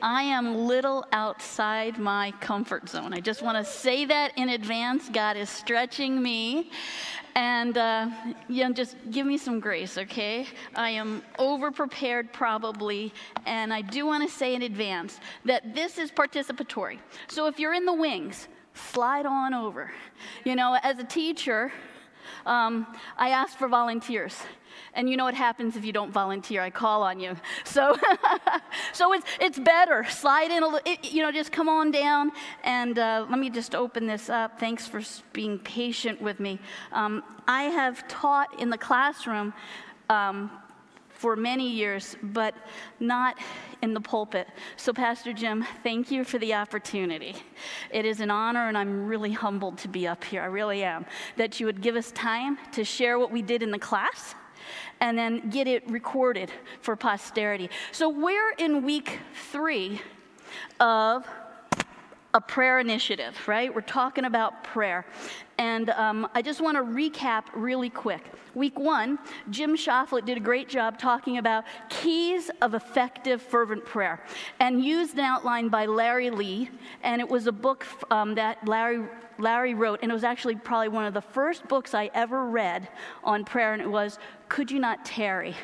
I am little outside my comfort zone. I just want to say that in advance. God is stretching me. And uh, just give me some grace, okay? I am over prepared probably, and I do want to say in advance that this is participatory. So if you're in the wings, slide on over. You know, as a teacher, um, I ask for volunteers. And you know what happens if you don't volunteer? I call on you. So, so it's, it's better. Slide in a little, you know, just come on down. And uh, let me just open this up. Thanks for being patient with me. Um, I have taught in the classroom um, for many years, but not in the pulpit. So, Pastor Jim, thank you for the opportunity. It is an honor, and I'm really humbled to be up here. I really am. That you would give us time to share what we did in the class and then get it recorded for posterity. So, we're in week three of a prayer initiative, right? We're talking about prayer. And um, I just want to recap really quick. Week one, Jim Shoflet did a great job talking about keys of effective fervent prayer and used an outline by Larry Lee. And it was a book um, that Larry Larry wrote, and it was actually probably one of the first books I ever read on prayer, and it was Could You Not Tarry?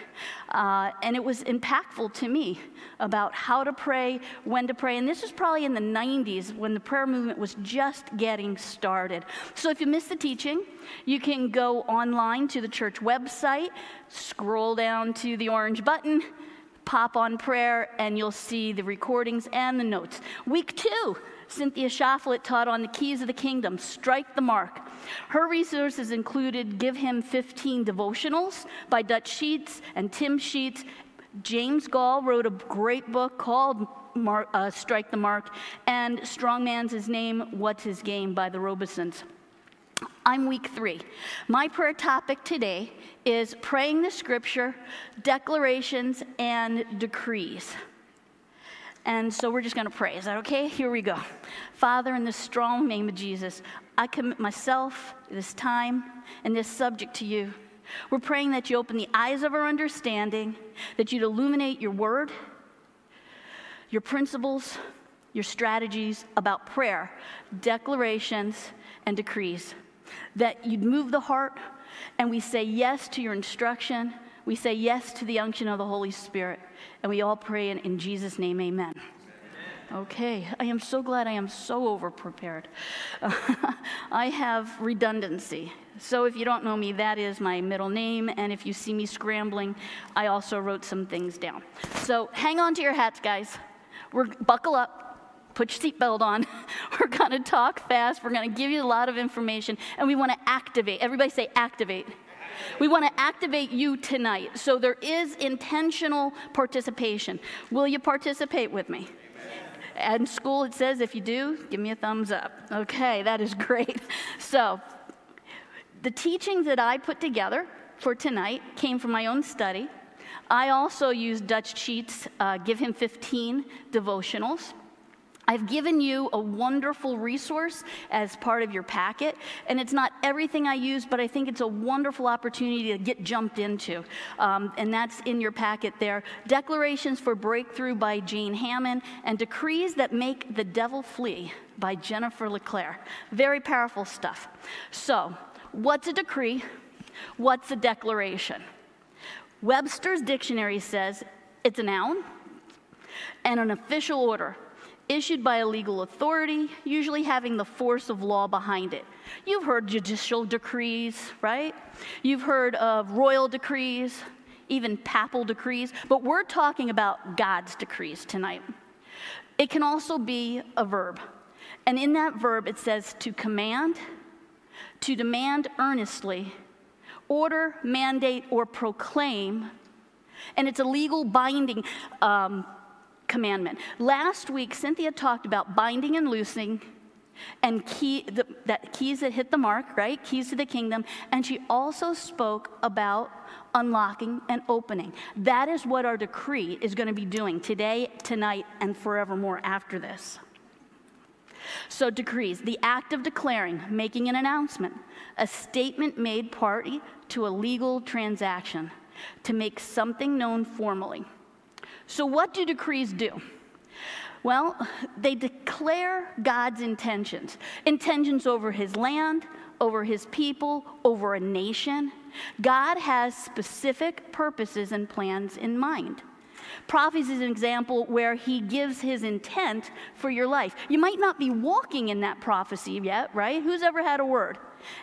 Uh, and it was impactful to me about how to pray, when to pray. And this was probably in the 90s when the prayer movement was just getting started. So if you missed the teaching, you can go online to the church website, scroll down to the orange button pop on prayer and you'll see the recordings and the notes. Week two, Cynthia Shaflet taught on the keys of the kingdom, strike the mark. Her resources included Give Him 15 devotionals by Dutch Sheets and Tim Sheets. James Goll wrote a great book called Mark, uh, Strike the Mark, and Strong Man's His Name, What's His Game by the Robesons. I'm week three. My prayer topic today is praying the scripture, declarations, and decrees. And so we're just going to pray. Is that okay? Here we go. Father, in the strong name of Jesus, I commit myself, this time, and this subject to you. We're praying that you open the eyes of our understanding, that you'd illuminate your word, your principles, your strategies about prayer, declarations, and decrees. That you'd move the heart, and we say yes to your instruction. We say yes to the unction of the Holy Spirit. And we all pray in, in Jesus' name, amen. Okay, I am so glad I am so over prepared. I have redundancy. So if you don't know me, that is my middle name. And if you see me scrambling, I also wrote some things down. So hang on to your hats, guys. We're buckle up, put your seatbelt on. We're going to talk fast. We're going to give you a lot of information, and we want to activate. Everybody say activate. We want to activate you tonight. So there is intentional participation. Will you participate with me? In school, it says if you do, give me a thumbs up. Okay, that is great. So, the teachings that I put together for tonight came from my own study. I also used Dutch Sheets, uh, Give Him 15 devotionals. I've given you a wonderful resource as part of your packet, and it's not everything I use, but I think it's a wonderful opportunity to get jumped into. Um, and that's in your packet there Declarations for Breakthrough by Jane Hamon, and Decrees That Make the Devil Flee by Jennifer LeClaire. Very powerful stuff. So, what's a decree? What's a declaration? Webster's dictionary says it's a noun and an official order issued by a legal authority, usually having the force of law behind it. You've heard judicial decrees, right? You've heard of royal decrees, even papal decrees, but we're talking about God's decrees tonight. It can also be a verb. And in that verb, it says to command, to demand earnestly, order, mandate, or proclaim. And it's a legal binding um, commandment. Last week, Cynthia talked about binding and loosing and key, the, that keys that hit the mark, right? Keys to the kingdom. And she also spoke about unlocking and opening. That is what our decree is going to be doing today, tonight, and forevermore after this. So, decrees, the act of declaring, making an announcement, a statement made party to a legal transaction, to make something known formally. So, what do decrees do? Well, they declare God's intentions intentions over his land, over his people, over a nation. God has specific purposes and plans in mind. Prophecy is an example where he gives his intent for your life. You might not be walking in that prophecy yet, right? Who's ever had a word?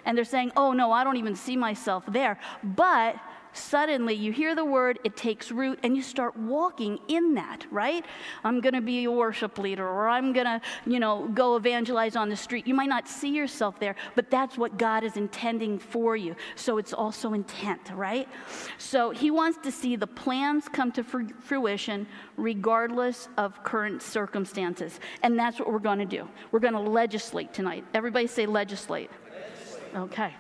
And they're saying, oh no, I don't even see myself there. But suddenly you hear the word, it takes root, and you start walking in that, right? I'm going to be a worship leader, or I'm going to, you know, go evangelize on the street. You might not see yourself there, but that's what God is intending for you. So it's also intent, right? So he wants to see the plans come to fruition regardless of current circumstances. And that's what we're going to do. We're going to legislate tonight. Everybody say legislate. legislate. Okay.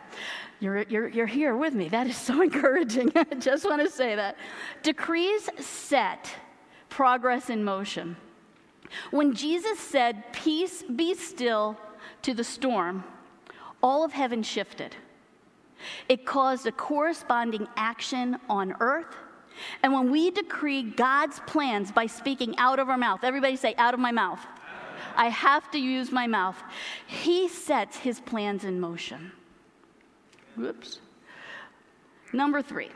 You're, you're, you're here with me. That is so encouraging. I just want to say that. Decrees set progress in motion. When Jesus said, Peace be still to the storm, all of heaven shifted. It caused a corresponding action on earth. And when we decree God's plans by speaking out of our mouth, everybody say, out of my mouth. I have to use my mouth. He sets his plans in motion. Whoops. Number three,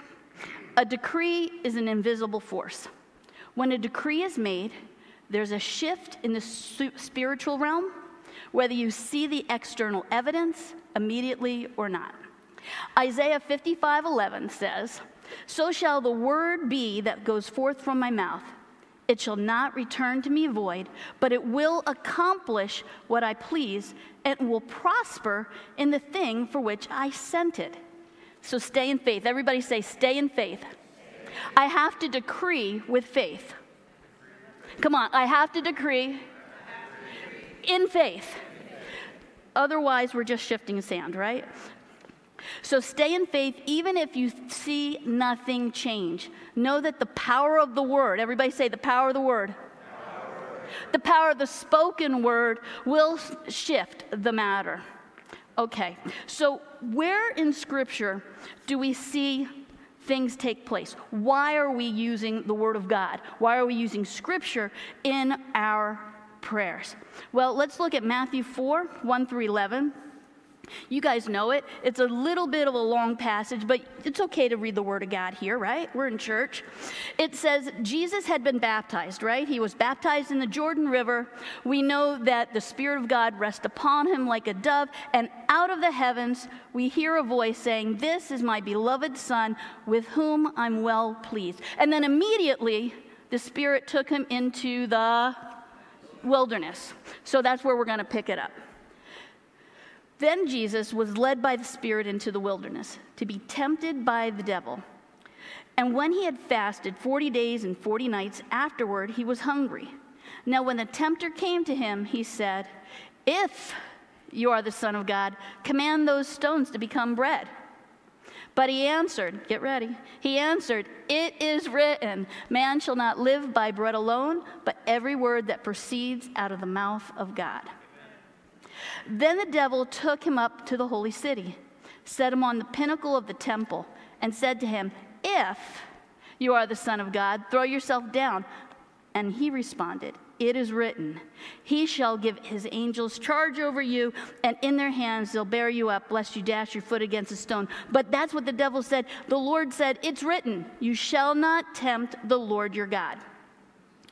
a decree is an invisible force. When a decree is made, there's a shift in the spiritual realm, whether you see the external evidence immediately or not. Isaiah 55 11 says, So shall the word be that goes forth from my mouth. It shall not return to me void, but it will accomplish what I please and will prosper in the thing for which I sent it. So stay in faith. Everybody say, stay in faith. I have to decree with faith. Come on, I have to decree in faith. Otherwise, we're just shifting sand, right? So stay in faith even if you see nothing change. Know that the power of the word, everybody say the power of the word. The power of the spoken word will shift the matter. Okay, so where in Scripture do we see things take place? Why are we using the Word of God? Why are we using Scripture in our prayers? Well, let's look at Matthew 4 1 through 11. You guys know it. It's a little bit of a long passage, but it's okay to read the Word of God here, right? We're in church. It says Jesus had been baptized, right? He was baptized in the Jordan River. We know that the Spirit of God rests upon him like a dove, and out of the heavens we hear a voice saying, This is my beloved Son, with whom I'm well pleased. And then immediately the Spirit took him into the wilderness. So that's where we're going to pick it up. Then Jesus was led by the Spirit into the wilderness to be tempted by the devil. And when he had fasted 40 days and 40 nights afterward, he was hungry. Now, when the tempter came to him, he said, If you are the Son of God, command those stones to become bread. But he answered, Get ready. He answered, It is written, Man shall not live by bread alone, but every word that proceeds out of the mouth of God. Then the devil took him up to the holy city, set him on the pinnacle of the temple, and said to him, If you are the Son of God, throw yourself down. And he responded, It is written, He shall give his angels charge over you, and in their hands they'll bear you up, lest you dash your foot against a stone. But that's what the devil said. The Lord said, It's written, You shall not tempt the Lord your God.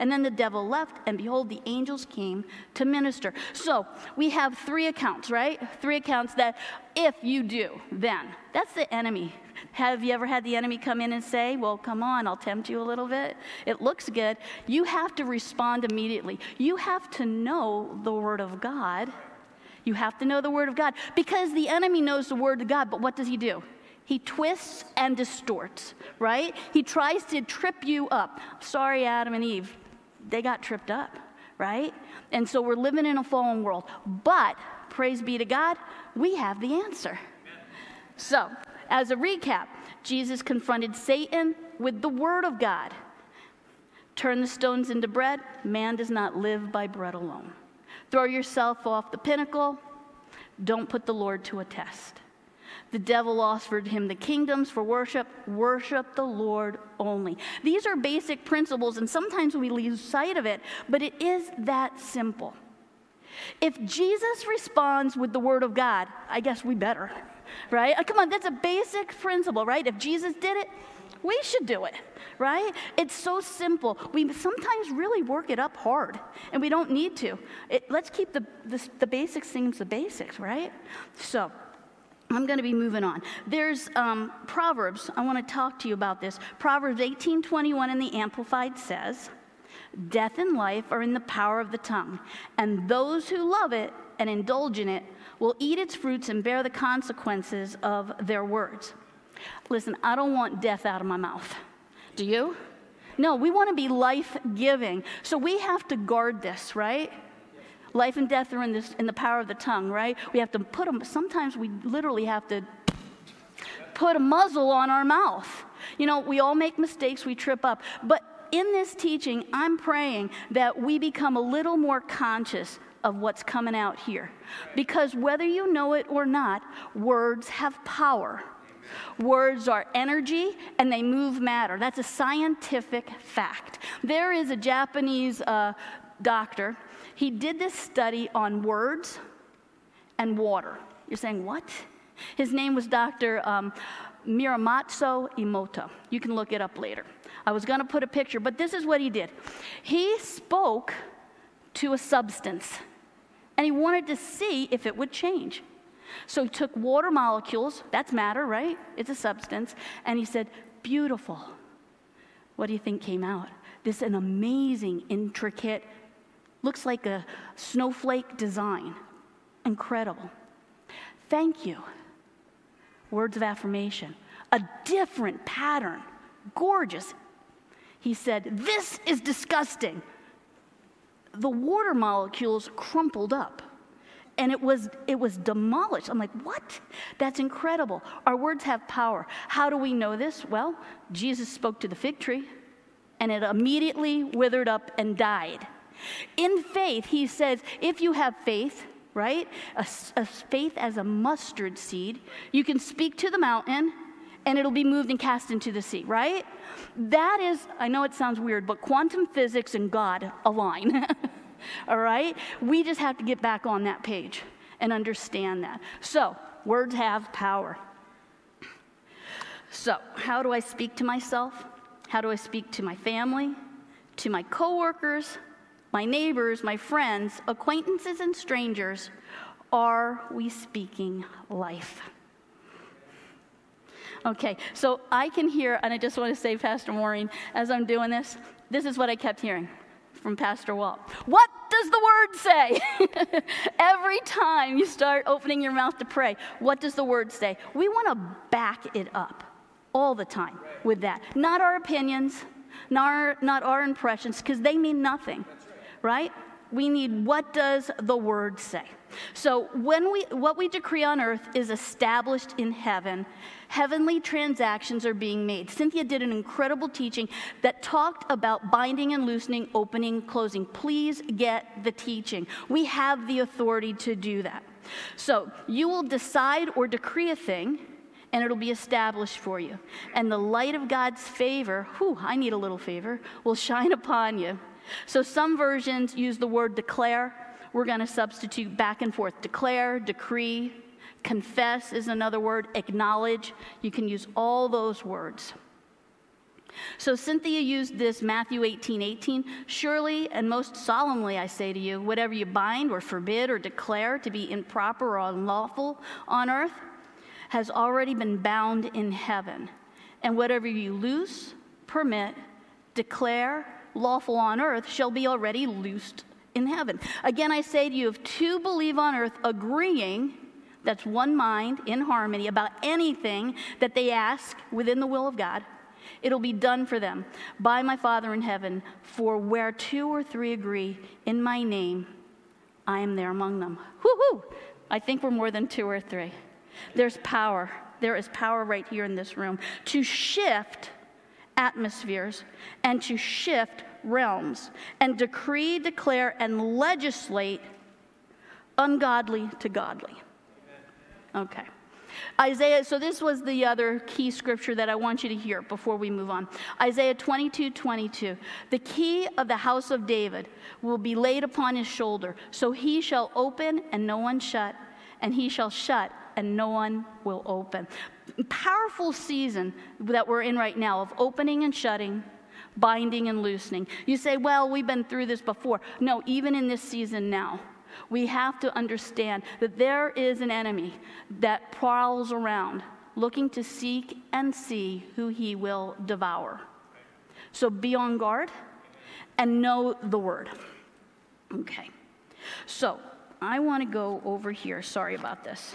And then the devil left, and behold, the angels came to minister. So we have three accounts, right? Three accounts that if you do, then. That's the enemy. Have you ever had the enemy come in and say, Well, come on, I'll tempt you a little bit? It looks good. You have to respond immediately. You have to know the Word of God. You have to know the Word of God because the enemy knows the Word of God, but what does he do? He twists and distorts, right? He tries to trip you up. Sorry, Adam and Eve they got tripped up, right? And so we're living in a fallen world. But praise be to God, we have the answer. So, as a recap, Jesus confronted Satan with the Word of God. Turn the stones into bread. Man does not live by bread alone. Throw yourself off the pinnacle. Don't put the Lord to a test. The devil offered him the kingdoms for worship. Worship the Lord only. These are basic principles, and sometimes we lose sight of it, but it is that simple. If Jesus responds with the word of God, I guess we better, right? Uh, come on, that's a basic principle, right? If Jesus did it, we should do it, right? It's so simple. We sometimes really work it up hard, and we don't need to. It, let's keep the, the, the basics things the basics, right? So, I'm going to be moving on. There's um, Proverbs. I want to talk to you about this. Proverbs 18:21 in the Amplified says, "Death and life are in the power of the tongue, and those who love it and indulge in it will eat its fruits and bear the consequences of their words." Listen, I don't want death out of my mouth. Do you? No, we want to be life-giving. So we have to guard this, right? Life and death are in, this, in the power of the tongue, right? We have to put them, sometimes we literally have to put a muzzle on our mouth. You know, we all make mistakes, we trip up. But in this teaching, I'm praying that we become a little more conscious of what's coming out here. Because whether you know it or not, words have power. Words are energy and they move matter. That's a scientific fact. There is a Japanese uh, doctor he did this study on words and water. You're saying, what? His name was Dr. Um, Muramatsu Emoto. You can look it up later. I was going to put a picture, but this is what he did. He spoke to a substance, and he wanted to see if it would change. So he took water molecules, that's matter, right? It's a substance, and he said, Beautiful. What do you think came out? This is an amazing, intricate Looks like a snowflake design. Incredible. Thank you. Words of affirmation. A different pattern. Gorgeous. He said, This is disgusting. The water molecules crumpled up and it was it was demolished i'm like what that's incredible our words have power how do we know this well jesus spoke to the fig tree and it immediately withered up and died in faith, he says, if you have faith, right, a, a faith as a mustard seed, you can speak to the mountain and it'll be moved and cast into the sea, right? That is, I know it sounds weird, but quantum physics and God align. All right? We just have to get back on that page and understand that. So, words have power. So, how do I speak to myself? How do I speak to my family, to my coworkers, my neighbors, my friends, acquaintances, and strangers, are we speaking life? Okay, so I can hear, and I just want to say, Pastor Maureen, as I'm doing this, this is what I kept hearing from Pastor Walt. What does the word say? Every time you start opening your mouth to pray, what does the word say? We want to back it up all the time with that. Not our opinions, not our, not our impressions, because they mean nothing right? We need what does the word say? So when we what we decree on earth is established in heaven. Heavenly transactions are being made. Cynthia did an incredible teaching that talked about binding and loosening, opening, closing. Please get the teaching. We have the authority to do that. So you will decide or decree a thing, and it'll be established for you. And the light of God's favor, whew, I need a little favor, will shine upon you. So some versions use the word declare. We're going to substitute back and forth. Declare, decree, confess is another word, acknowledge. You can use all those words. So Cynthia used this Matthew 18 18. Surely and most solemnly I say to you, whatever you bind or forbid or declare to be improper or unlawful on earth has already been bound in heaven. And whatever you loose, permit, declare, lawful on earth shall be already loosed in heaven. Again, I say to you, if two believe on earth agreeing, that's one mind in harmony about anything that they ask within the will of God, it'll be done for them by my Father in heaven. For where two or three agree in my name, I am there among them. Whoo hoo! I think we're more than two or three. There's power. There is power right here in this room to shift atmospheres and to shift realms and decree, declare, and legislate ungodly to godly. Okay. Isaiah, so this was the other key scripture that I want you to hear before we move on. Isaiah 22 22. The key of the house of David will be laid upon his shoulder, so he shall open and no one shut, and he shall shut and no one will open. Powerful season that we're in right now of opening and shutting, binding and loosening. You say, well, we've been through this before. No, even in this season now we have to understand that there is an enemy that prowls around looking to seek and see who he will devour. So be on guard and know the word. Okay. So I want to go over here. Sorry about this.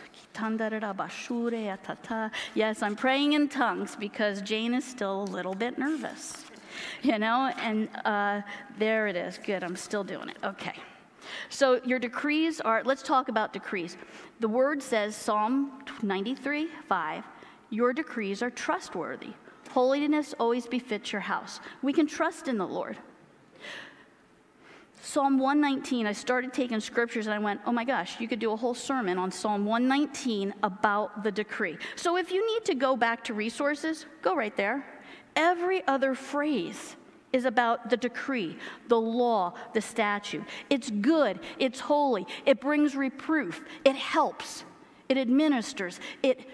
Yes, I'm praying in tongues because Jane is still a little bit nervous. You know, and uh, there it is. Good, I'm still doing it. Okay. So your decrees are, let's talk about decrees. The word says, Psalm 93 5, your decrees are trustworthy. Holiness always befits your house. We can trust in the Lord. Psalm 119, I started taking scriptures and I went, oh my gosh, you could do a whole sermon on Psalm 119 about the decree. So if you need to go back to resources, go right there. Every other phrase is about the decree, the law, the statute. It's good, it's holy, it brings reproof, it helps, it administers, it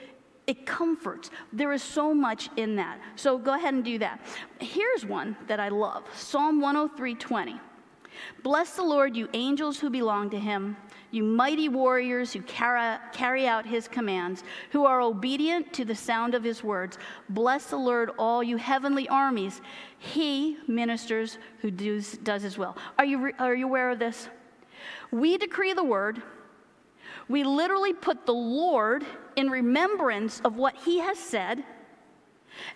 it comforts. There is so much in that. So go ahead and do that. Here's one that I love Psalm 103:20. Bless the Lord, you angels who belong to him, you mighty warriors who carry out his commands, who are obedient to the sound of his words. Bless the Lord, all you heavenly armies. He ministers who does, does his will. Are you, are you aware of this? We decree the word. We literally put the Lord in remembrance of what he has said.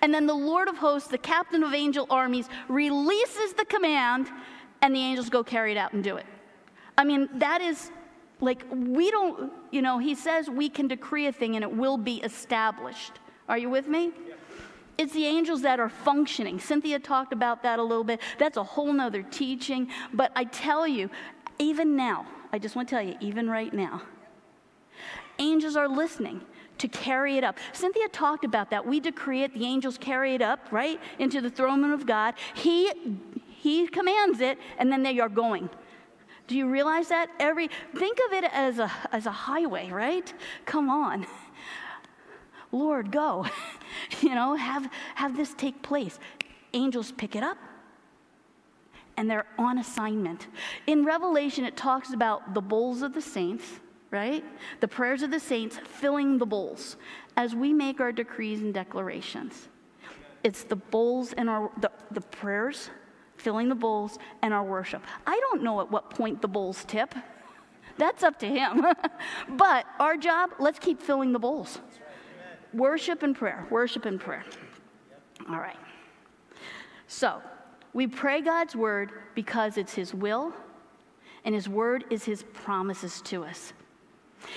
And then the Lord of hosts, the captain of angel armies, releases the command, and the angels go carry it out and do it. I mean, that is like, we don't, you know, he says we can decree a thing and it will be established. Are you with me? Yeah. It's the angels that are functioning. Cynthia talked about that a little bit. That's a whole nother teaching. But I tell you, even now, I just want to tell you, even right now, angels are listening to carry it up. Cynthia talked about that. We decree it, the angels carry it up, right, into the throne room of God. He he commands it, and then they are going. Do you realize that? Every think of it as a as a highway, right? Come on. Lord, go. you know, have have this take place. Angels pick it up. And they're on assignment. In Revelation, it talks about the bowls of the saints, right? The prayers of the saints filling the bowls as we make our decrees and declarations. It's the bowls and our the, the prayers filling the bowls, and our worship. I don't know at what point the bowls tip. That's up to him. but our job, let's keep filling the bowls. Worship and prayer, worship and prayer. All right. So, we pray God's word because it's his will and his word is his promises to us.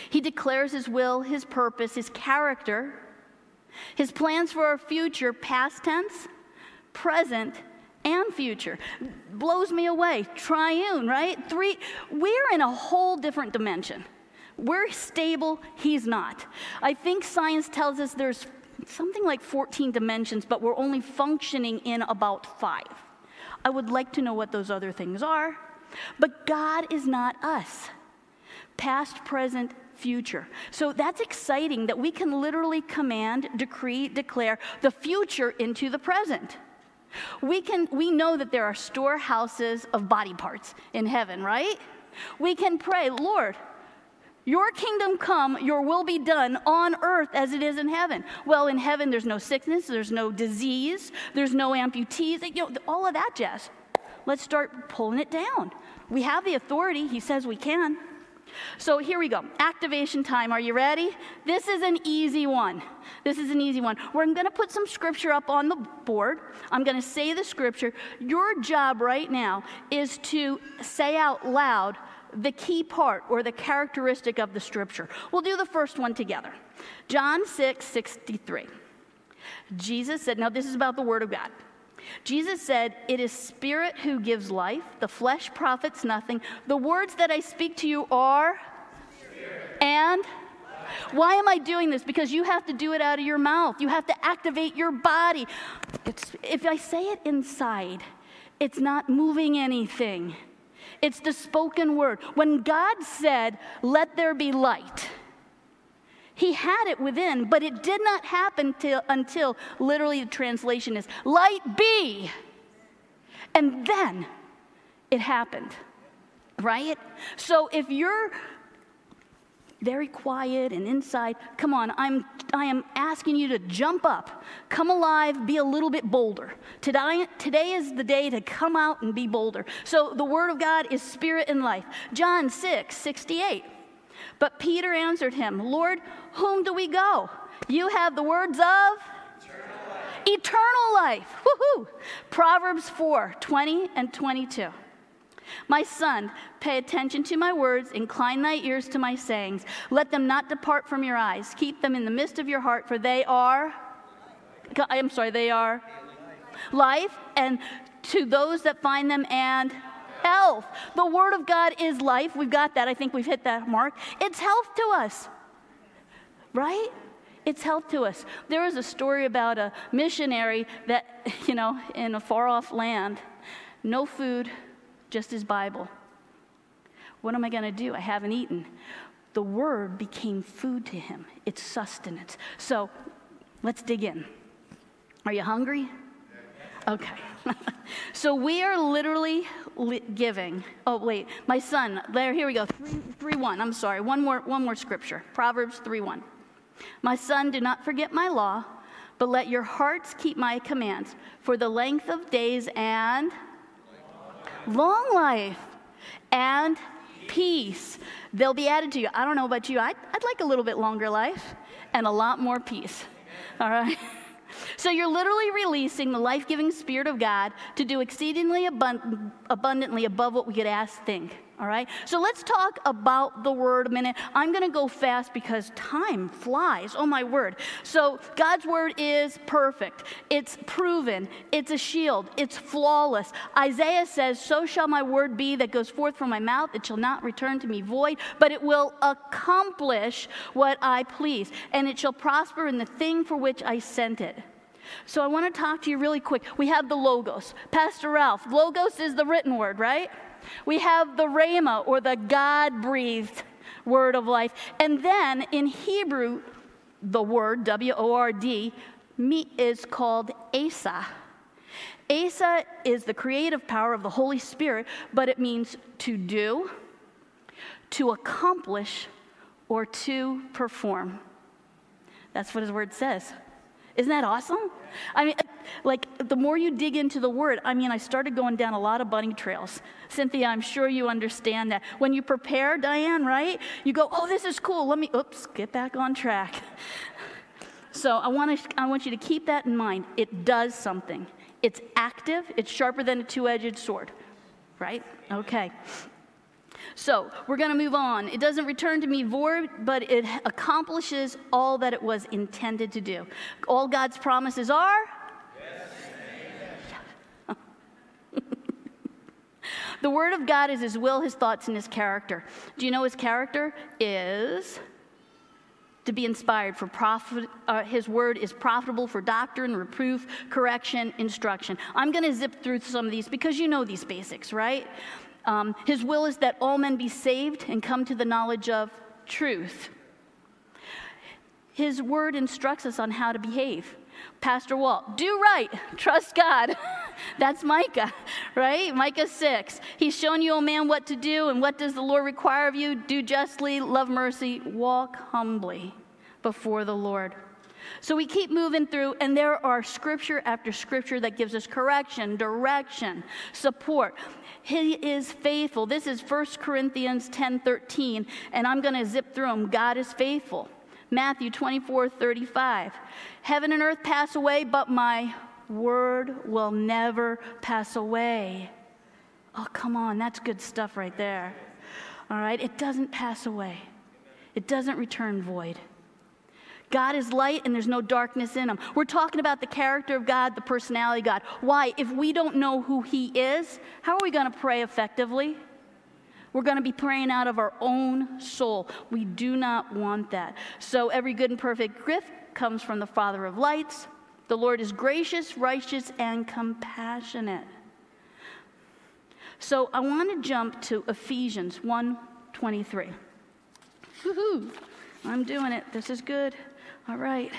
He declares his will, his purpose, his character, his plans for our future, past tense, present, and future. Blows me away. Triune, right? Three. We're in a whole different dimension. We're stable, he's not. I think science tells us there's something like 14 dimensions, but we're only functioning in about five. I would like to know what those other things are. But God is not us. Past, present, future. So that's exciting that we can literally command, decree, declare the future into the present. We, can, we know that there are storehouses of body parts in heaven, right? We can pray, Lord, your kingdom come, your will be done on earth as it is in heaven. Well, in heaven, there's no sickness, there's no disease, there's no amputees, you know, all of that jazz. Let's start pulling it down. We have the authority, he says we can. So here we go. Activation time. Are you ready? This is an easy one. This is an easy one. We're going to put some scripture up on the board. I'm going to say the scripture. Your job right now is to say out loud the key part or the characteristic of the scripture. We'll do the first one together. John 6 63. Jesus said, now this is about the Word of God. Jesus said, It is spirit who gives life, the flesh profits nothing. The words that I speak to you are spirit. and why am I doing this? Because you have to do it out of your mouth. You have to activate your body. It's, if I say it inside, it's not moving anything. It's the spoken word. When God said, Let there be light, he had it within, but it did not happen till, until literally the translation is, Light be. And then it happened, right? So if you're very quiet and inside. Come on, I'm, I am asking you to jump up, come alive, be a little bit bolder. Today, today is the day to come out and be bolder. So the Word of God is spirit and life. John 6, 68. But Peter answered him, Lord, whom do we go? You have the words of eternal life. Eternal life. Woohoo! Proverbs 4, 20 and 22. My son, pay attention to my words, incline thy ears to my sayings. Let them not depart from your eyes. Keep them in the midst of your heart, for they are, I'm sorry, they are life, and to those that find them, and health. The Word of God is life. We've got that. I think we've hit that mark. It's health to us, right? It's health to us. There was a story about a missionary that, you know, in a far off land, no food, just his Bible. What am I going to do? I haven't eaten. The word became food to him, it's sustenance. So let's dig in. Are you hungry? Okay. so we are literally giving. Oh wait, my son. There, here we go. Three, three one. I'm sorry. One more, one more scripture. Proverbs three one. My son, do not forget my law, but let your hearts keep my commands. For the length of days and long life and peace. They'll be added to you. I don't know about you, I'd, I'd like a little bit longer life and a lot more peace. All right? So you're literally releasing the life giving Spirit of God to do exceedingly abund- abundantly above what we could ask, think. All right? So let's talk about the word a minute. I'm going to go fast because time flies. Oh, my word. So God's word is perfect, it's proven, it's a shield, it's flawless. Isaiah says, So shall my word be that goes forth from my mouth. It shall not return to me void, but it will accomplish what I please, and it shall prosper in the thing for which I sent it. So I want to talk to you really quick. We have the Logos. Pastor Ralph, Logos is the written word, right? We have the Rhema, or the God breathed word of life. And then in Hebrew, the word, W O R D, is called Asa. Asa is the creative power of the Holy Spirit, but it means to do, to accomplish, or to perform. That's what his word says. Isn't that awesome? I mean, like the more you dig into the word, I mean, I started going down a lot of bunny trails. Cynthia, I'm sure you understand that. When you prepare, Diane, right? You go, oh, this is cool. Let me, oops, get back on track. So I want, to, I want you to keep that in mind. It does something, it's active, it's sharper than a two edged sword, right? Okay. So we're going to move on. It doesn't return to me void, but it accomplishes all that it was intended to do. All God's promises are? The Word of God is His will, His thoughts, and His character. Do you know His character is? to be inspired for profit uh, his word is profitable for doctrine reproof correction instruction i'm going to zip through some of these because you know these basics right um, his will is that all men be saved and come to the knowledge of truth. His word instructs us on how to behave. Pastor Walt, do right, trust God. That's Micah, right? Micah 6. He's shown you, O man, what to do, and what does the Lord require of you? Do justly, love mercy, walk humbly before the Lord. So we keep moving through, and there are scripture after scripture that gives us correction, direction, support. He is faithful. This is 1 Corinthians 10 13, and I'm going to zip through them. God is faithful. Matthew 24 35. Heaven and earth pass away, but my word will never pass away. Oh, come on, that's good stuff right there. All right? It doesn't pass away, it doesn't return void. God is light and there's no darkness in him. We're talking about the character of God, the personality of God. Why? If we don't know who he is, how are we going to pray effectively? We're going to be praying out of our own soul. We do not want that. So every good and perfect gift comes from the Father of lights. The Lord is gracious, righteous, and compassionate. So I want to jump to Ephesians 1:23. Woohoo! I'm doing it. This is good. All right.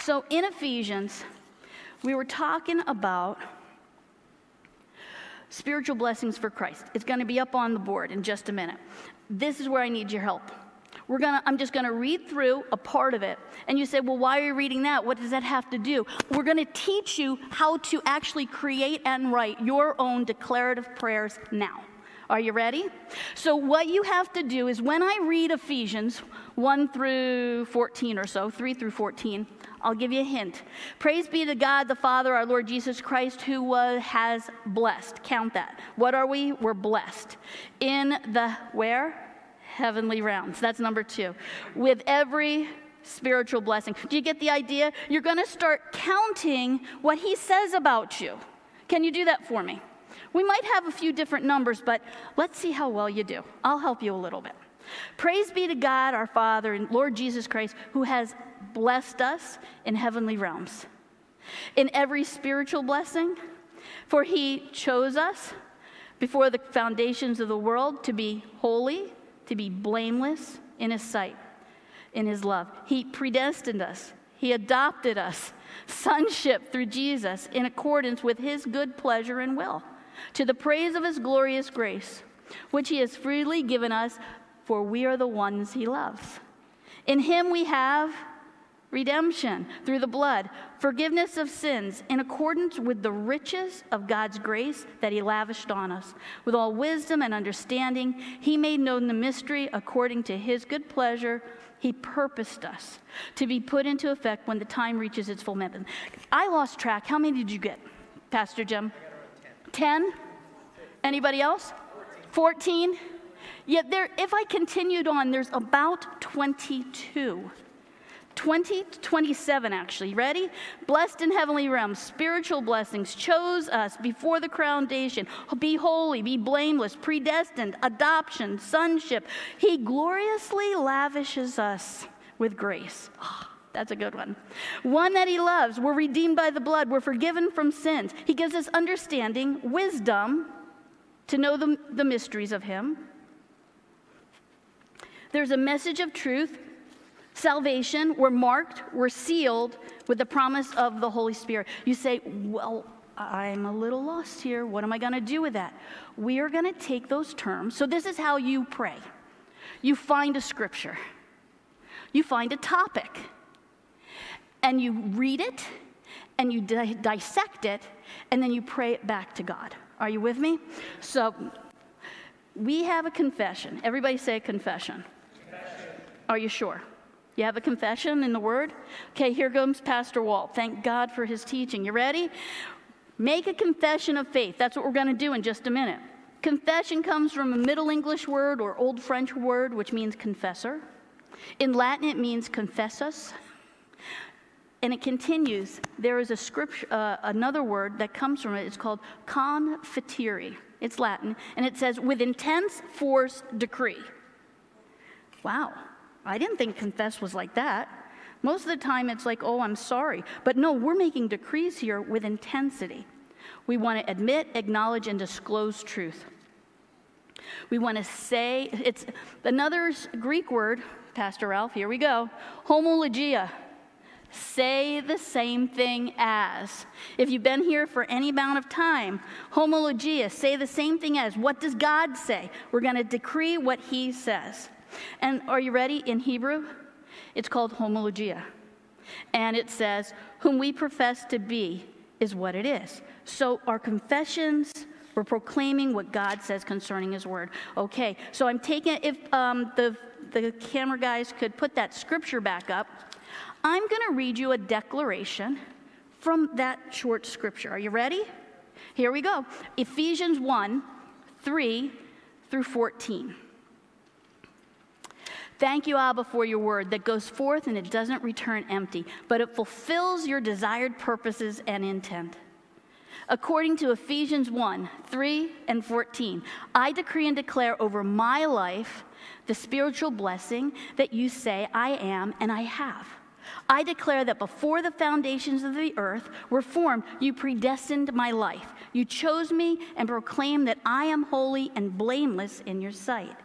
So in Ephesians, we were talking about spiritual blessings for Christ. It's going to be up on the board in just a minute. This is where I need your help. We're gonna, I'm just going to read through a part of it. And you say, well, why are you reading that? What does that have to do? We're going to teach you how to actually create and write your own declarative prayers now. Are you ready? So, what you have to do is when I read Ephesians 1 through 14 or so, 3 through 14, I'll give you a hint. Praise be to God the Father, our Lord Jesus Christ, who was, has blessed. Count that. What are we? We're blessed. In the where? Heavenly realms. That's number two. With every spiritual blessing. Do you get the idea? You're going to start counting what he says about you. Can you do that for me? We might have a few different numbers, but let's see how well you do. I'll help you a little bit. Praise be to God, our Father, and Lord Jesus Christ, who has blessed us in heavenly realms. In every spiritual blessing, for he chose us before the foundations of the world to be holy to be blameless in His sight, in His love. He predestined us, He adopted us, sonship through Jesus, in accordance with His good pleasure and will, to the praise of His glorious grace, which He has freely given us, for we are the ones He loves. In Him we have redemption through the blood, forgiveness of sins in accordance with the riches of God's grace that He lavished on us. With all wisdom and understanding, He made known the mystery according to His good pleasure. He purposed us to be put into effect when the time reaches its fulfillment. I lost track. How many did you get, Pastor Jim? 10? Anybody else? 14? Yet there, if I continued on, there's about 22 20 27, actually. Ready? Blessed in heavenly realms, spiritual blessings, chose us before the foundation. Be holy, be blameless, predestined, adoption, sonship. He gloriously lavishes us with grace. Oh, that's a good one. One that he loves. We're redeemed by the blood. We're forgiven from sins. He gives us understanding, wisdom to know the, the mysteries of him. There's a message of truth salvation, we're marked, we're sealed with the promise of the Holy Spirit. You say, Well, I'm a little lost here. What am I going to do with that? We are going to take those terms. So, this is how you pray you find a scripture, you find a topic, and you read it, and you di- dissect it, and then you pray it back to God. Are you with me? So, we have a confession. Everybody say a confession. confession. Are you sure? You have a confession in the Word? Okay, here comes Pastor Walt. Thank God for his teaching. You ready? Make a confession of faith. That's what we're going to do in just a minute. Confession comes from a Middle English word or Old French word, which means confessor. In Latin, it means confessus. And it continues. There is a scripture, uh, another word that comes from it. It's called confitere. It's Latin, and it says, with intense force decree. Wow. I didn't think confess was like that. Most of the time, it's like, oh, I'm sorry. But no, we're making decrees here with intensity. We want to admit, acknowledge, and disclose truth. We want to say, it's another Greek word, Pastor Ralph, here we go homologia. Say the same thing as. If you've been here for any amount of time, homologia, say the same thing as. What does God say? We're going to decree what He says. And are you ready? In Hebrew, it's called homologia. And it says, Whom we profess to be is what it is. So our confessions, we're proclaiming what God says concerning His Word. Okay, so I'm taking, if um, the, the camera guys could put that scripture back up, I'm going to read you a declaration from that short scripture. Are you ready? Here we go Ephesians 1 3 through 14. Thank you, Abba, for your word that goes forth and it doesn't return empty, but it fulfills your desired purposes and intent. According to Ephesians 1 3 and 14, I decree and declare over my life the spiritual blessing that you say I am and I have. I declare that before the foundations of the earth were formed, you predestined my life. You chose me and proclaimed that I am holy and blameless in your sight.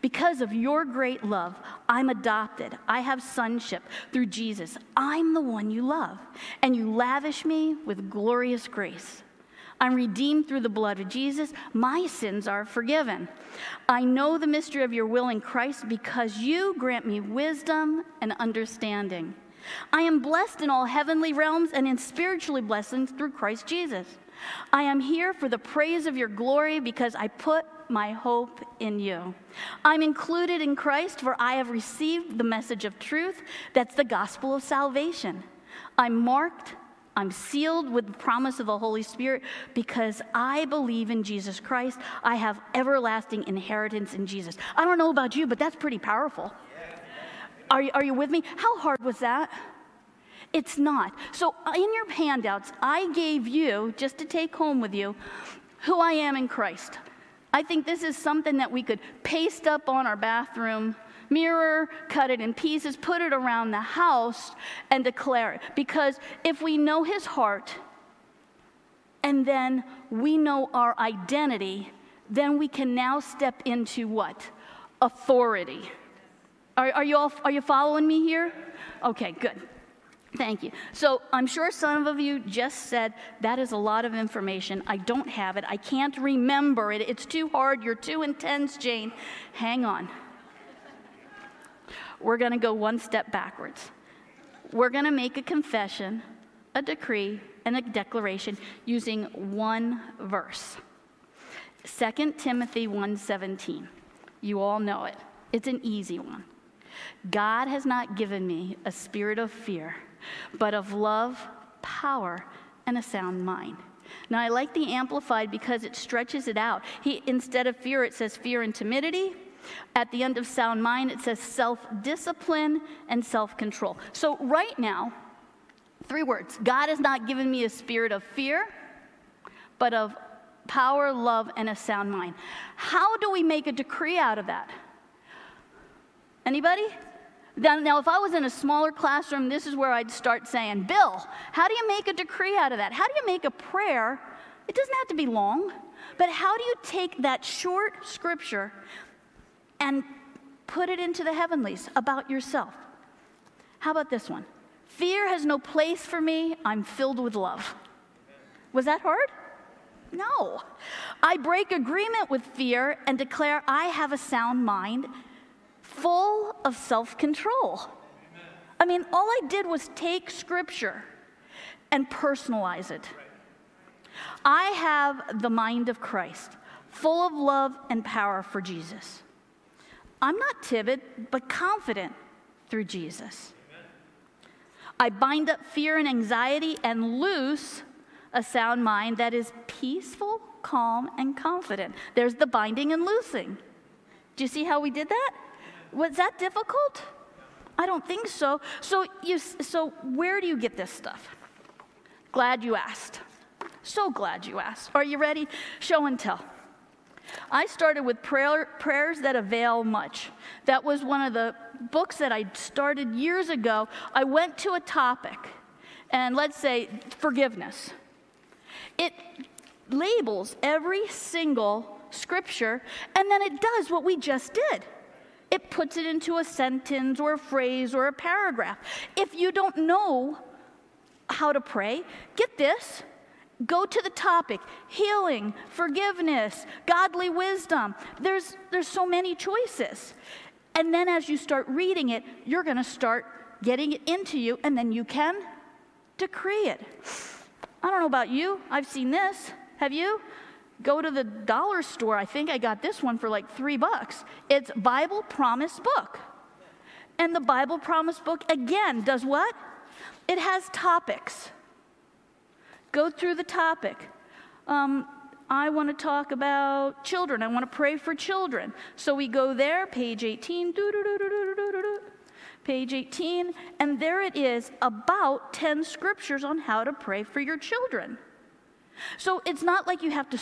Because of your great love, I'm adopted. I have sonship through Jesus. I'm the one you love, and you lavish me with glorious grace. I'm redeemed through the blood of Jesus. My sins are forgiven. I know the mystery of your will in Christ because you grant me wisdom and understanding. I am blessed in all heavenly realms and in spiritually blessings through Christ Jesus. I am here for the praise of your glory because I put my hope in you. I'm included in Christ, for I have received the message of truth that's the gospel of salvation. I'm marked, I'm sealed with the promise of the Holy Spirit because I believe in Jesus Christ. I have everlasting inheritance in Jesus. I don't know about you, but that's pretty powerful. Are you, are you with me? How hard was that? It's not. So, uh, in your handouts, I gave you, just to take home with you, who I am in Christ. I think this is something that we could paste up on our bathroom mirror, cut it in pieces, put it around the house, and declare it. Because if we know his heart and then we know our identity, then we can now step into what? Authority. Are, are, you all are you following me here? Okay, good. Thank you. So I'm sure some of you just said that is a lot of information. I don't have it. I can't remember it. It's too hard. You're too intense, Jane. Hang on. We're going to go one step backwards. We're going to make a confession, a decree, and a declaration using one verse. 2 Timothy 1:17. You all know it. It's an easy one. God has not given me a spirit of fear, but of love, power, and a sound mind. Now, I like the Amplified because it stretches it out. He, instead of fear, it says fear and timidity. At the end of sound mind, it says self discipline and self control. So, right now, three words God has not given me a spirit of fear, but of power, love, and a sound mind. How do we make a decree out of that? Anybody? Now, if I was in a smaller classroom, this is where I'd start saying, Bill, how do you make a decree out of that? How do you make a prayer? It doesn't have to be long, but how do you take that short scripture and put it into the heavenlies about yourself? How about this one? Fear has no place for me. I'm filled with love. Was that hard? No. I break agreement with fear and declare I have a sound mind full of self control. I mean, all I did was take scripture and personalize it. I have the mind of Christ, full of love and power for Jesus. I'm not timid, but confident through Jesus. I bind up fear and anxiety and loose a sound mind that is peaceful, calm, and confident. There's the binding and loosing. Do you see how we did that? Was that difficult? I don't think so. So, you, so where do you get this stuff? Glad you asked. So glad you asked. Are you ready? Show and tell. I started with prayer, prayers that avail much. That was one of the books that I started years ago. I went to a topic, and let's say forgiveness. It labels every single scripture, and then it does what we just did. It puts it into a sentence or a phrase or a paragraph. If you don't know how to pray, get this. Go to the topic healing, forgiveness, godly wisdom. There's, there's so many choices. And then as you start reading it, you're going to start getting it into you, and then you can decree it. I don't know about you, I've seen this. Have you? Go to the dollar store. I think I got this one for like three bucks. It's Bible Promise Book. And the Bible Promise Book, again, does what? It has topics. Go through the topic. Um, I want to talk about children. I want to pray for children. So we go there, page 18, page 18, and there it is about 10 scriptures on how to pray for your children. So it's not like you have to,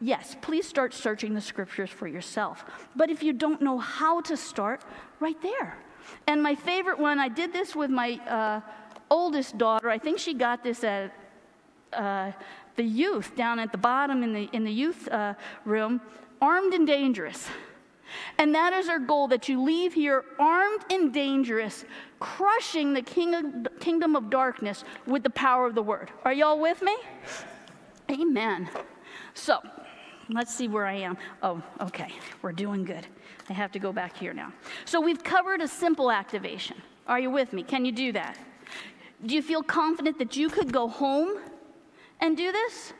yes, please start searching the scriptures for yourself. But if you don't know how to start, right there. And my favorite one, I did this with my uh, oldest daughter. I think she got this at uh, the youth down at the bottom in the, in the youth uh, room, armed and dangerous. And that is our goal that you leave here armed and dangerous, crushing the king kingdom of darkness with the power of the word. Are y'all with me? Amen. So, let's see where I am. Oh, okay. We're doing good. I have to go back here now. So, we've covered a simple activation. Are you with me? Can you do that? Do you feel confident that you could go home and do this?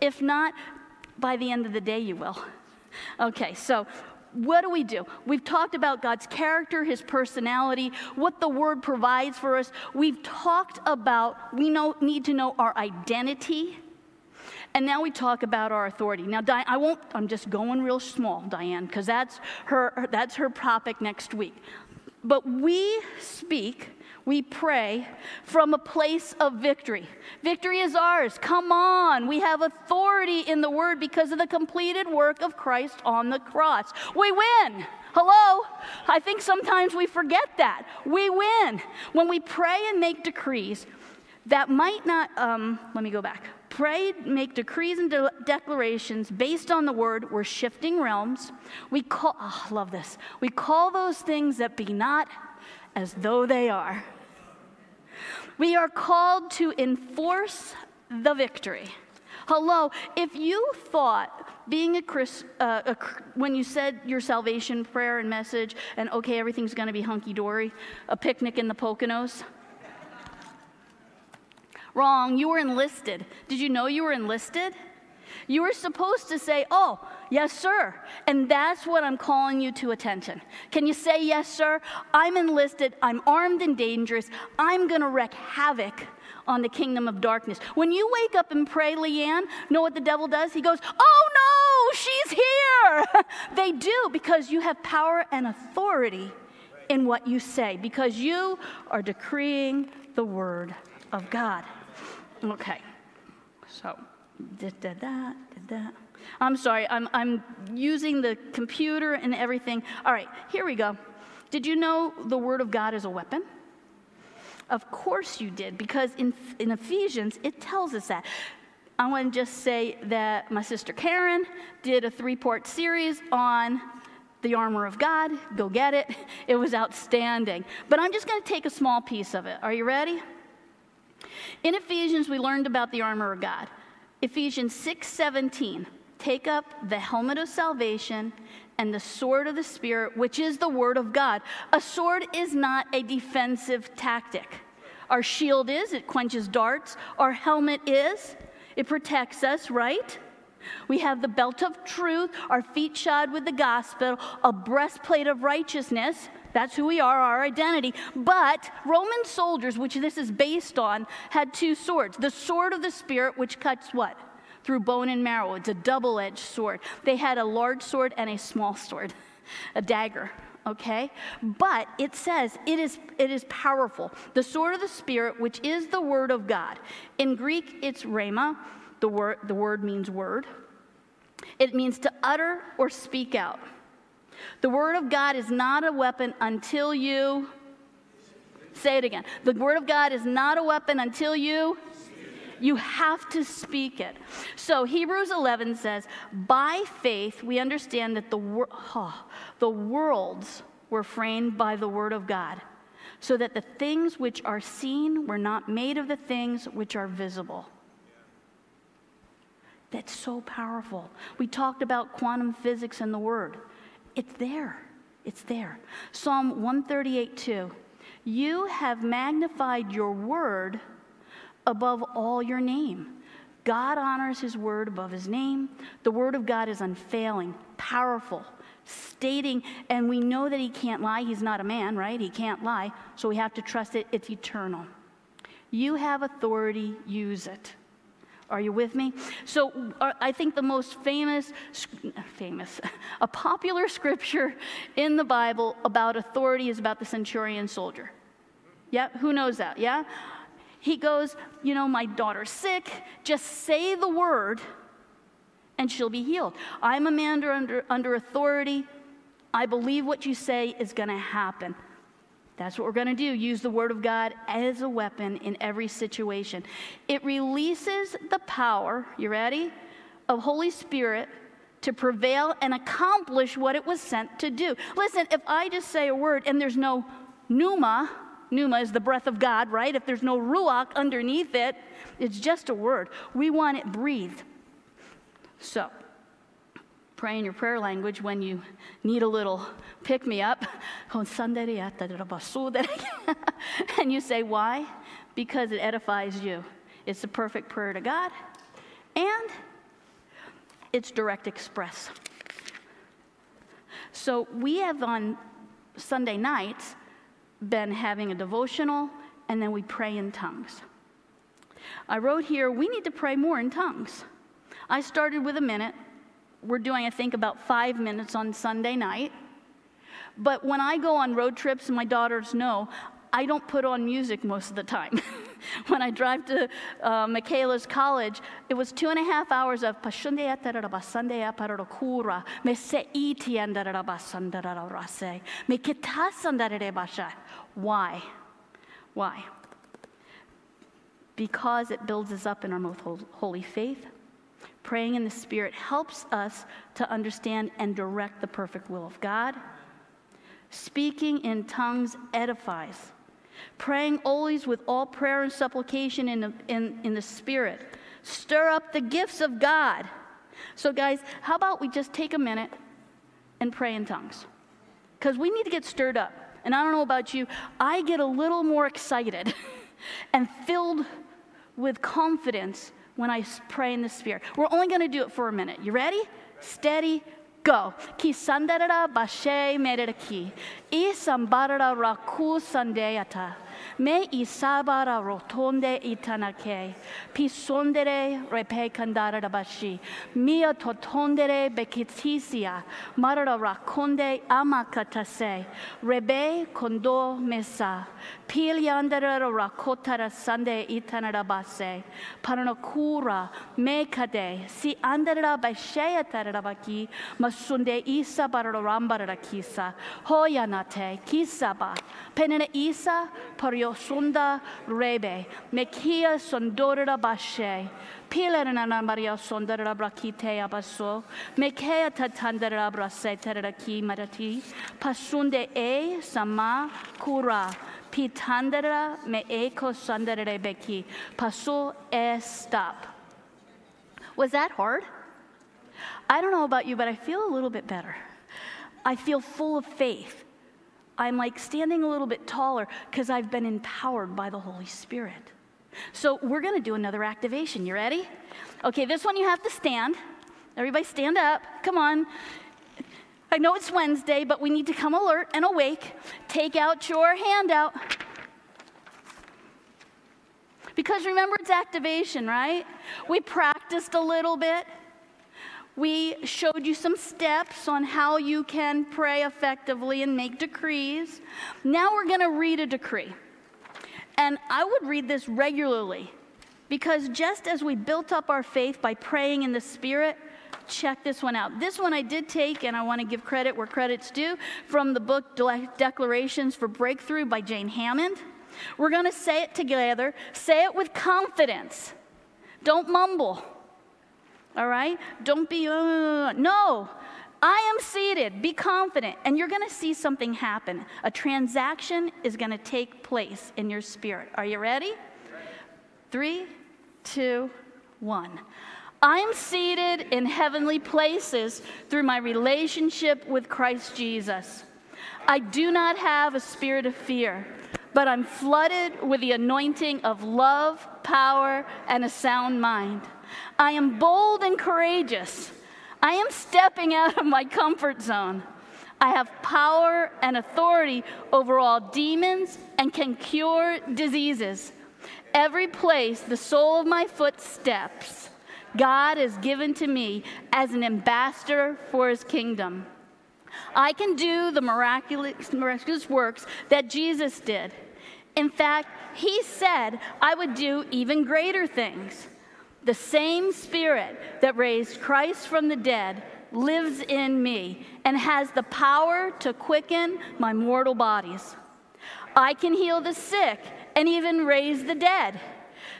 If not, by the end of the day, you will. Okay, so what do we do? We've talked about God's character, his personality, what the word provides for us. We've talked about we know, need to know our identity. And now we talk about our authority. Now, Diane, I won't, I'm just going real small, Diane, because that's her, that's her topic next week. But we speak we pray from a place of victory. Victory is ours. Come on. We have authority in the word because of the completed work of Christ on the cross. We win. Hello? I think sometimes we forget that. We win. When we pray and make decrees, that might not, um, let me go back. Pray, make decrees and de- declarations based on the word. We're shifting realms. We call, oh, love this. We call those things that be not as though they are. We are called to enforce the victory. Hello, if you thought being a Chris, uh, a, when you said your salvation prayer and message, and okay, everything's going to be hunky dory, a picnic in the Poconos. Wrong, you were enlisted. Did you know you were enlisted? You were supposed to say, Oh, yes, sir. And that's what I'm calling you to attention. Can you say, Yes, sir? I'm enlisted. I'm armed and dangerous. I'm going to wreak havoc on the kingdom of darkness. When you wake up and pray, Leanne, know what the devil does? He goes, Oh, no, she's here. they do because you have power and authority in what you say, because you are decreeing the word of God. Okay, so did that, did that. I'm sorry, I'm, I'm using the computer and everything. All right, here we go. Did you know the Word of God is a weapon? Of course you did, because in, in Ephesians, it tells us that. I want to just say that my sister Karen did a three part series on the armor of God. Go get it. It was outstanding. But I'm just going to take a small piece of it. Are you ready? In Ephesians, we learned about the armor of God. Ephesians 6:17 Take up the helmet of salvation and the sword of the spirit which is the word of God. A sword is not a defensive tactic. Our shield is, it quenches darts. Our helmet is, it protects us, right? We have the belt of truth, our feet shod with the gospel, a breastplate of righteousness. That's who we are, our identity. But Roman soldiers, which this is based on, had two swords the sword of the Spirit, which cuts what? Through bone and marrow. It's a double edged sword. They had a large sword and a small sword, a dagger okay but it says it is it is powerful the sword of the spirit which is the word of god in greek it's rhema the word the word means word it means to utter or speak out the Word of God is not a weapon until you. Say it again. The Word of God is not a weapon until you. You have to speak it. So Hebrews 11 says, By faith we understand that the, wor- oh, the worlds were framed by the Word of God, so that the things which are seen were not made of the things which are visible. That's so powerful. We talked about quantum physics and the Word. It's there. It's there. Psalm 138 2. You have magnified your word above all your name. God honors his word above his name. The word of God is unfailing, powerful, stating, and we know that he can't lie. He's not a man, right? He can't lie. So we have to trust it. It's eternal. You have authority, use it. Are you with me? So, uh, I think the most famous, famous, a popular scripture in the Bible about authority is about the centurion soldier. Yeah, who knows that? Yeah? He goes, You know, my daughter's sick. Just say the word and she'll be healed. I'm a man under, under authority. I believe what you say is going to happen. That's what we're going to do. Use the Word of God as a weapon in every situation. It releases the power, you ready, of Holy Spirit to prevail and accomplish what it was sent to do. Listen, if I just say a word and there's no pneuma, pneuma is the breath of God, right? If there's no ruach underneath it, it's just a word. We want it breathed. So, pray in your prayer language when you need a little pick me up. And you say, Why? Because it edifies you. It's the perfect prayer to God, and it's direct express. So, we have on Sunday nights been having a devotional, and then we pray in tongues. I wrote here, we need to pray more in tongues. I started with a minute. We're doing, I think, about five minutes on Sunday night. But when I go on road trips, my daughters know, I don't put on music most of the time. when I drive to uh, Michaela's college, it was two and a half hours of Why? Why? Because it builds us up in our most holy faith. Praying in the Spirit helps us to understand and direct the perfect will of God. Speaking in tongues edifies. Praying always with all prayer and supplication in the, in, in the Spirit. Stir up the gifts of God. So, guys, how about we just take a minute and pray in tongues? Because we need to get stirred up. And I don't know about you, I get a little more excited and filled with confidence when I pray in the Spirit. We're only going to do it for a minute. You ready? Steady, go. Ki sandarara bashe mereraki. I sambarara raku sandeata. Me isabara rotonde itanake. Pisondere repe kandara bashi. Mia totondere bekitisia. Marara rakonde amakatase. Rebe kondo mesa. Piliandara rakotara sande itanara base. Paranakura mekade. Si andara bashea tarabaki. Masunde isa barara rambara kisa. Hoyanate kisaba. Penene isa pario sonda rebe, mekia sondora bashe, pilerana maria sondara brakite abaso, mekea tatandara brase teraki marati, pasunde e sama kura, pitandara me eko sondere beki, paso e stop. Was that hard? I don't know about you, but I feel a little bit better. I feel full of faith. I'm like standing a little bit taller because I've been empowered by the Holy Spirit. So we're going to do another activation. You ready? Okay, this one you have to stand. Everybody stand up. Come on. I know it's Wednesday, but we need to come alert and awake. Take out your handout. Because remember, it's activation, right? We practiced a little bit. We showed you some steps on how you can pray effectively and make decrees. Now we're going to read a decree. And I would read this regularly because just as we built up our faith by praying in the Spirit, check this one out. This one I did take, and I want to give credit where credit's due, from the book Declarations for Breakthrough by Jane Hamon. We're going to say it together, say it with confidence. Don't mumble all right? Don't be, uh, no. I am seated. Be confident. And you're going to see something happen. A transaction is going to take place in your spirit. Are you ready? Three, two, one. I'm seated in heavenly places through my relationship with Christ Jesus. I do not have a spirit of fear, but I'm flooded with the anointing of love, power, and a sound mind. I am bold and courageous. I am stepping out of my comfort zone. I have power and authority over all demons and can cure diseases. Every place the sole of my foot steps, God has given to me as an ambassador for his kingdom. I can do the miraculous, miraculous works that Jesus did. In fact, he said I would do even greater things. The same Spirit that raised Christ from the dead lives in me and has the power to quicken my mortal bodies. I can heal the sick and even raise the dead.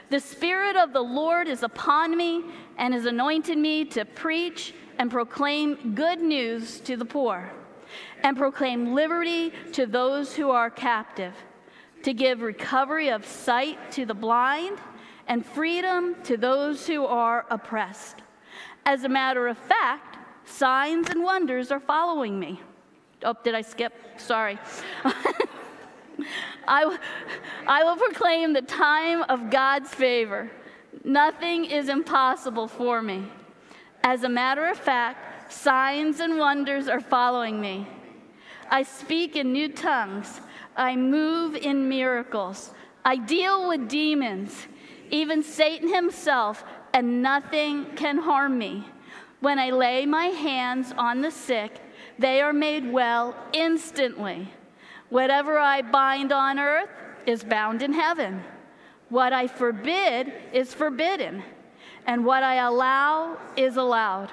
The Spirit of the Lord is upon me and has anointed me to preach and proclaim good news to the poor, and proclaim liberty to those who are captive, to give recovery of sight to the blind, and freedom to those who are oppressed. As a matter of fact, signs and wonders are following me. Oh, did I skip? Sorry. I, I will proclaim the time of God's favor. Nothing is impossible for me. As a matter of fact, signs and wonders are following me. I speak in new tongues. I move in miracles. I deal with demons, even Satan himself, and nothing can harm me. When I lay my hands on the sick, they are made well instantly. Whatever I bind on earth is bound in heaven. What I forbid is forbidden, and what I allow is allowed.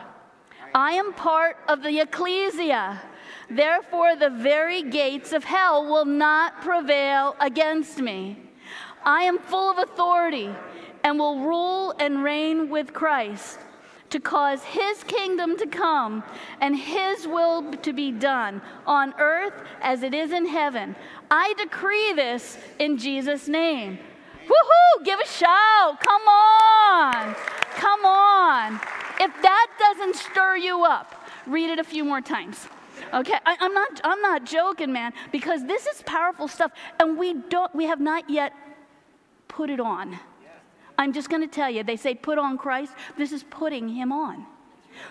I am part of the ecclesia. Therefore, the very gates of hell will not prevail against me. I am full of authority and will rule and reign with Christ to cause his kingdom to come and his will to be done on earth as it is in heaven. I decree this in Jesus' name. Woohoo! Give a shout. Come on. Come on. If that doesn't stir you up, read it a few more times. Okay, I, am not. I'm not joking, man, because this is powerful stuff, and we don't. We have not yet put it on. I'm just going to tell you, they say put on Christ. This is putting him on.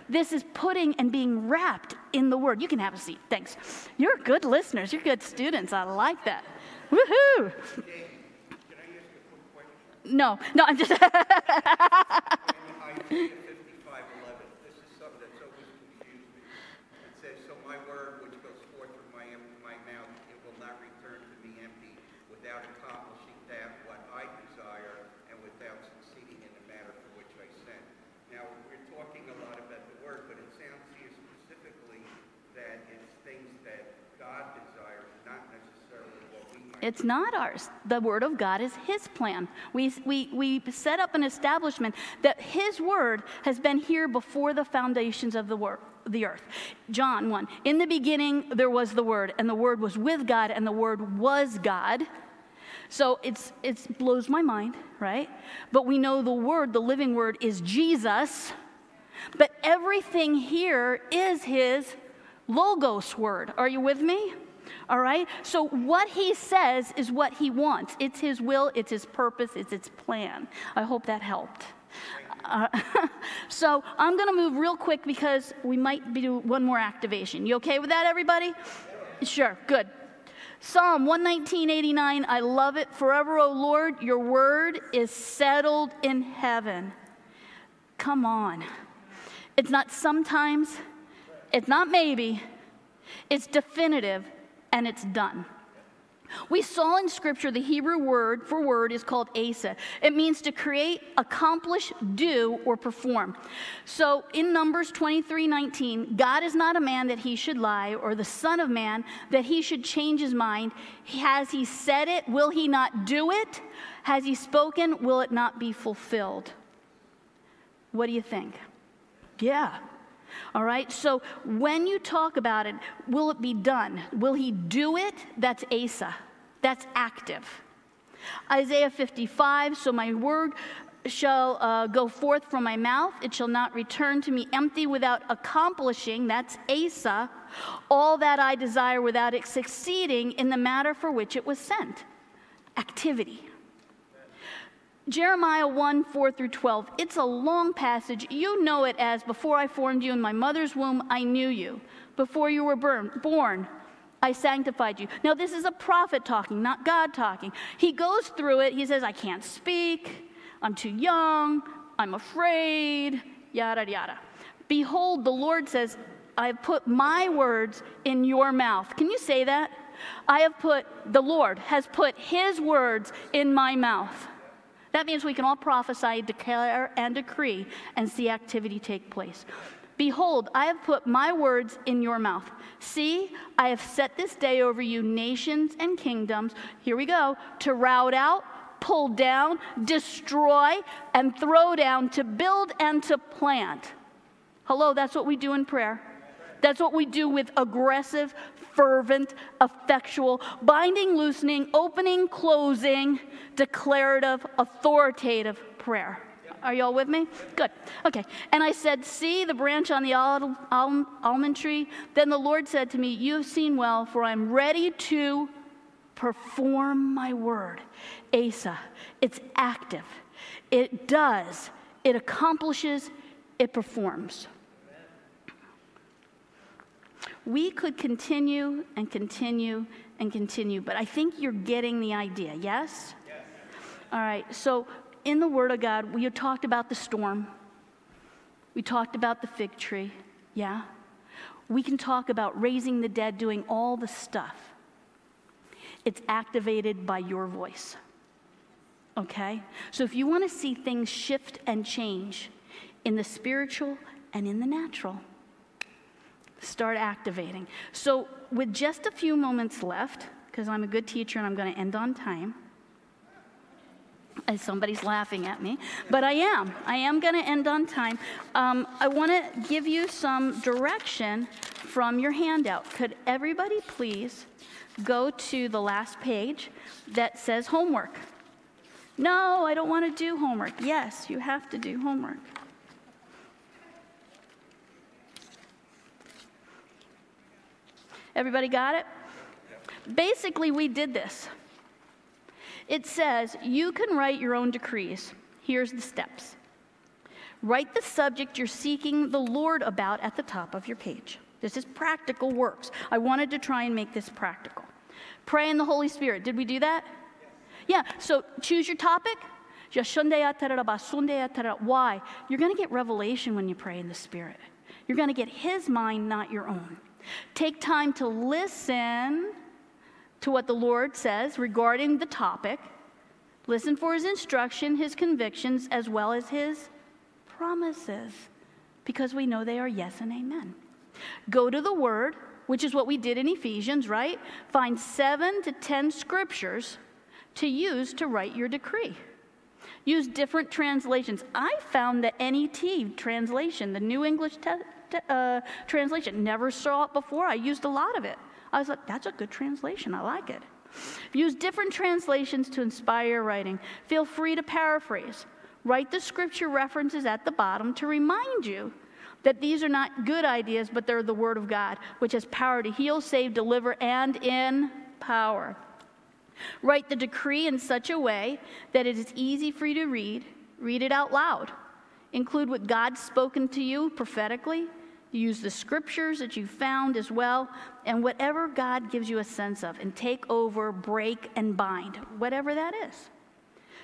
This is putting and being wrapped in the word. You can have a seat. Thanks. You're good listeners. You're good students. I like that. Woohoo! No, no, I'm just. It's not ours. The Word of God is His plan. We, we, we set up an establishment that His Word has been here before the foundations of the the earth. John 1. In the beginning there was the word and the word was with God and the word was God. So it's it blows my mind, right? But we know the word, the living word is Jesus. But everything here is his logos word. Are you with me? All right? So, what he says is what he wants. It's his will, it's his purpose, it's his plan. I hope that helped. Uh, so, I'm going to move real quick because we might do one more activation. You okay with that, everybody? Sure, good. Psalm 119.89, I love it. Forever, O Lord, your word is settled in heaven. Come on. It's not sometimes, it's not maybe, it's definitive and it's done. We saw in scripture the Hebrew word for word is called asa. It means to create, accomplish, do, or perform. So in Numbers 23 19, God is not a man that he should lie, or the Son of Man that he should change his mind. Has he said it? Will he not do it? Has he spoken? Will it not be fulfilled? What do you think? Yeah, all right? So when you talk about it, will it be done? Will he do it? That's Asa. That's active. Isaiah 55 So my word shall uh, go forth from my mouth, it shall not return to me empty without accomplishing, that's Asa, all that I desire without it succeeding in the matter for which it was sent. Activity. Jeremiah 1 4 through 12. It's a long passage. You know it as Before I formed you in my mother's womb, I knew you. Before you were born, I sanctified you. Now, this is a prophet talking, not God talking. He goes through it. He says, I can't speak. I'm too young. I'm afraid. Yada, yada. Behold, the Lord says, I have put my words in your mouth. Can you say that? I have put, the Lord has put his words in my mouth. That means we can all prophesy, declare, and decree and see activity take place. Behold, I have put my words in your mouth. See, I have set this day over you nations and kingdoms. Here we go to rout out, pull down, destroy, and throw down, to build and to plant. Hello, that's what we do in prayer. That's what we do with aggressive, fervent, effectual, binding, loosening, opening, closing, declarative, authoritative prayer. Are y'all with me? Good. Okay. And I said, See the branch on the al- al- almond tree? Then the Lord said to me, You have seen well, for I'm ready to perform my word. Asa. It's active, it does, it accomplishes, it performs. We could continue and continue and continue, but I think you're getting the idea, yes? yes? All right, so in the Word of God, we talked about the storm, we talked about the fig tree, yeah? We can talk about raising the dead, doing all the stuff. It's activated by your voice. Okay? So if you want to see things shift and change in the spiritual and in the natural, start activating. So, with just a few moments left, because I'm a good teacher and I'm going to end on time. As somebody's laughing at me, but I am. I am going to end on time. Um, I want to give you some direction from your handout. Could everybody please go to the last page that says homework? No, I don't want to do homework. Yes, you have to do homework. Everybody got it? Basically, we did this. It says you can write your own decrees. Here's the steps write the subject you're seeking the Lord about at the top of your page. This is practical works. I wanted to try and make this practical. Pray in the Holy Spirit. Did we do that? Yeah, so choose your topic. Why? You're going to get revelation when you pray in the Spirit. You're going to get His mind, not your own. Take time to listen to what the Lord says regarding the topic. Listen for his instruction, his convictions, as well as his promises, because we know they are yes and amen. Go to the word, which is what we did in Ephesians, right? Find seven to ten scriptures to use to write your decree. Use different translations. I found the NET translation, the New English Te- uh, translation. Never saw it before. I used a lot of it. I was like, that's a good translation. I like it. Use different translations to inspire your writing. Feel free to paraphrase. Write the scripture references at the bottom to remind you that these are not good ideas, but they're the Word of God, which has power to heal, save, deliver, and in power. Write the decree in such a way that it is easy for you to read. Read it out loud. Include what God's spoken to you prophetically use the scriptures that you found as well, and whatever God gives you a sense of, and take over, break, and bind, whatever that is.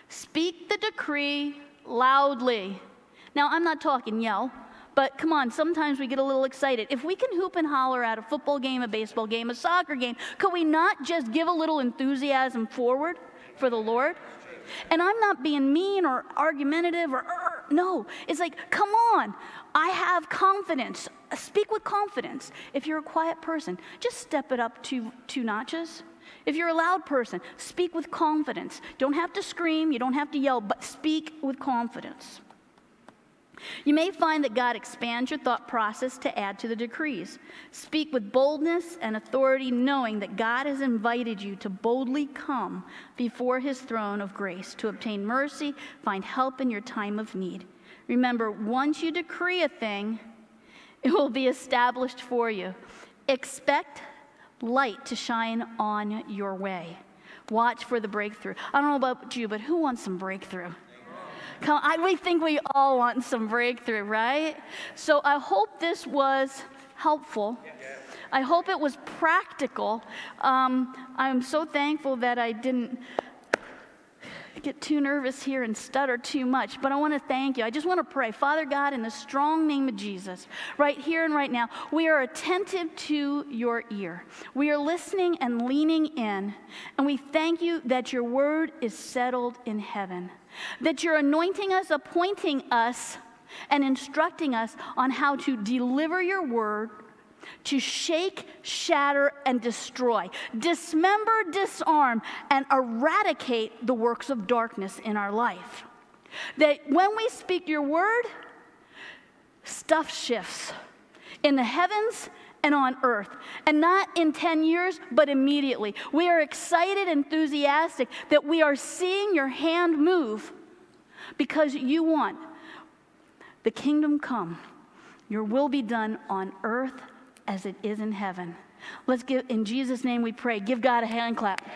Speak the decree loudly. Now, I'm not talking yell, but come on, sometimes we get a little excited. If we can hoop and holler at a football game, a baseball game, a soccer game, could we not just give a little enthusiasm forward for the Lord? And I'm not being mean or argumentative or, or, no. It's like, come on. I have confidence. Speak with confidence. If you're a quiet person, just step it up two, two notches. If you're a loud person, speak with confidence. Don't have to scream, you don't have to yell, but speak with confidence. You may find that God expands your thought process to add to the decrees. Speak with boldness and authority, knowing that God has invited you to boldly come before his throne of grace to obtain mercy, find help in your time of need. Remember, once you decree a thing, it will be established for you. Expect light to shine on your way. Watch for the breakthrough. I don't know about you, but who wants some breakthrough? Come, I, we think we all want some breakthrough, right? So I hope this was helpful. I hope it was practical. Um, I'm so thankful that I didn't get too nervous here and stutter too much, but I want to thank you. I just want to pray. Father God, in the strong name of Jesus, right here and right now, we are attentive to your ear. We are listening and leaning in, and we thank you that your word is settled in heaven, that you're anointing us, appointing us, and instructing us on how to deliver your word to shake, shatter, and destroy, dismember, disarm, and eradicate the works of darkness in our life. That when we speak your word, stuff shifts in the heavens and on earth. And not in 10 years, but immediately. We are excited, enthusiastic that we are seeing your hand move because you want the kingdom come, your will be done on earth as it is in heaven. Let's give, in Jesus' name we pray. Give God a hand clap.